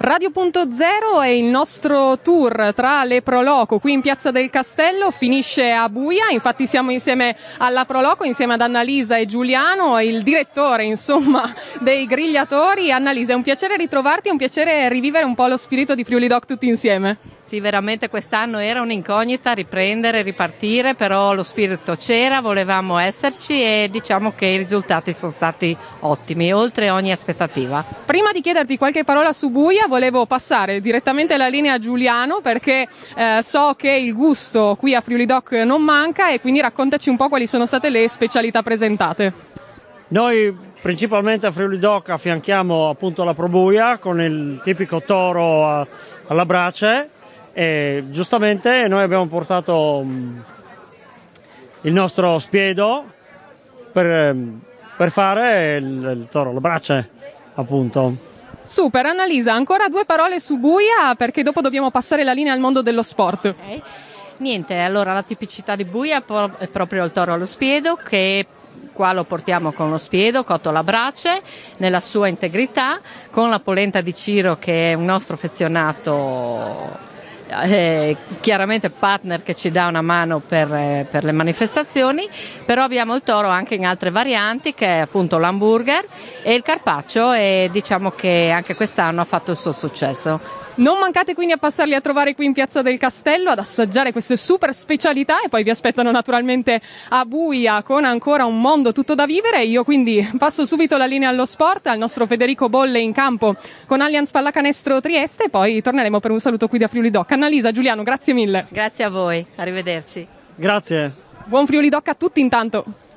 Radio.0 è il nostro tour tra le Proloco qui in Piazza del Castello, finisce a Buia, infatti siamo insieme alla Proloco, insieme ad Annalisa e Giuliano, il direttore insomma dei grigliatori. Annalisa, è un piacere ritrovarti, è un piacere rivivere un po' lo spirito di Friuli Doc tutti insieme. Sì, veramente quest'anno era un'incognita riprendere, ripartire, però lo spirito c'era, volevamo esserci e diciamo che i risultati sono stati ottimi, oltre ogni aspettativa. Prima di chiederti qualche parola su Buia, volevo passare direttamente la linea a Giuliano perché eh, so che il gusto qui a Friuli Doc non manca e quindi raccontaci un po' quali sono state le specialità presentate. Noi principalmente a Friuli Doc affianchiamo appunto la Probuia con il tipico toro alla brace e giustamente noi abbiamo portato mm, il nostro spiedo per, per fare il, il toro alla brace appunto. Super, Annalisa, ancora due parole su Buia perché dopo dobbiamo passare la linea al mondo dello sport. Okay. Niente, allora la tipicità di Buia è proprio il toro allo spiedo che qua lo portiamo con lo spiedo, cotto alla brace, nella sua integrità, con la polenta di Ciro che è un nostro affezionato eh, chiaramente partner che ci dà una mano per, eh, per, le manifestazioni, però abbiamo il toro anche in altre varianti che è appunto l'hamburger e il carpaccio e diciamo che anche quest'anno ha fatto il suo successo. Non mancate quindi a passarli a trovare qui in Piazza del Castello ad assaggiare queste super specialità e poi vi aspettano naturalmente a Buia con ancora un mondo tutto da vivere. Io quindi passo subito la linea allo sport al nostro Federico Bolle in campo con Allianz Pallacanestro Trieste e poi torneremo per un saluto qui da Friuli Doc. Annalisa, Giuliano, grazie mille. Grazie a voi, arrivederci. Grazie. Buon Friuli Doc a tutti intanto.